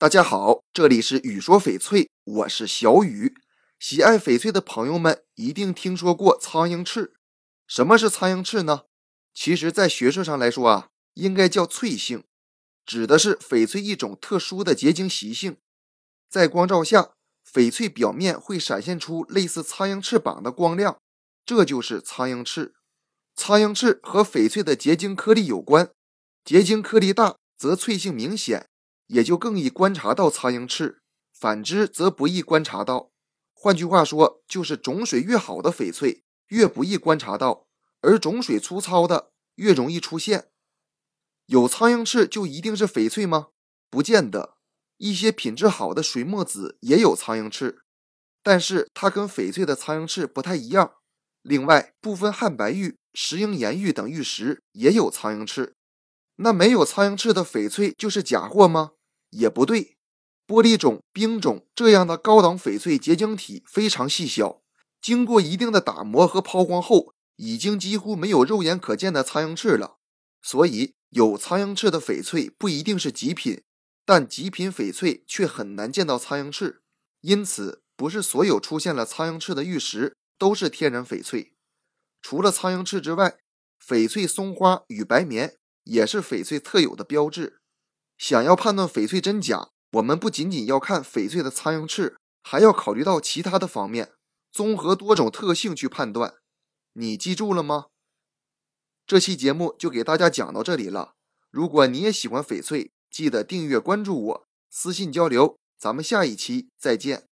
大家好，这里是雨说翡翠，我是小雨。喜爱翡翠的朋友们一定听说过苍蝇翅。什么是苍蝇翅呢？其实，在学术上来说啊，应该叫翠性，指的是翡翠一种特殊的结晶习性。在光照下，翡翠表面会闪现出类似苍蝇翅膀的光亮，这就是苍蝇翅。苍蝇翅和翡翠的结晶颗粒有关，结晶颗粒大则翠性明显。也就更易观察到苍蝇翅，反之则不易观察到。换句话说，就是种水越好的翡翠越不易观察到，而种水粗糙的越容易出现。有苍蝇翅就一定是翡翠吗？不见得，一些品质好的水墨紫也有苍蝇翅，但是它跟翡翠的苍蝇翅不太一样。另外，部分汉白玉、石英岩玉等玉石也有苍蝇翅。那没有苍蝇翅的翡翠就是假货吗？也不对，玻璃种、冰种这样的高档翡翠结晶体非常细小，经过一定的打磨和抛光后，已经几乎没有肉眼可见的苍蝇翅了。所以，有苍蝇翅的翡翠不一定是极品，但极品翡翠却很难见到苍蝇翅。因此，不是所有出现了苍蝇翅的玉石都是天然翡翠。除了苍蝇翅之外，翡翠松花与白棉也是翡翠特有的标志。想要判断翡翠真假，我们不仅仅要看翡翠的苍蝇翅，还要考虑到其他的方面，综合多种特性去判断。你记住了吗？这期节目就给大家讲到这里了。如果你也喜欢翡翠，记得订阅关注我，私信交流。咱们下一期再见。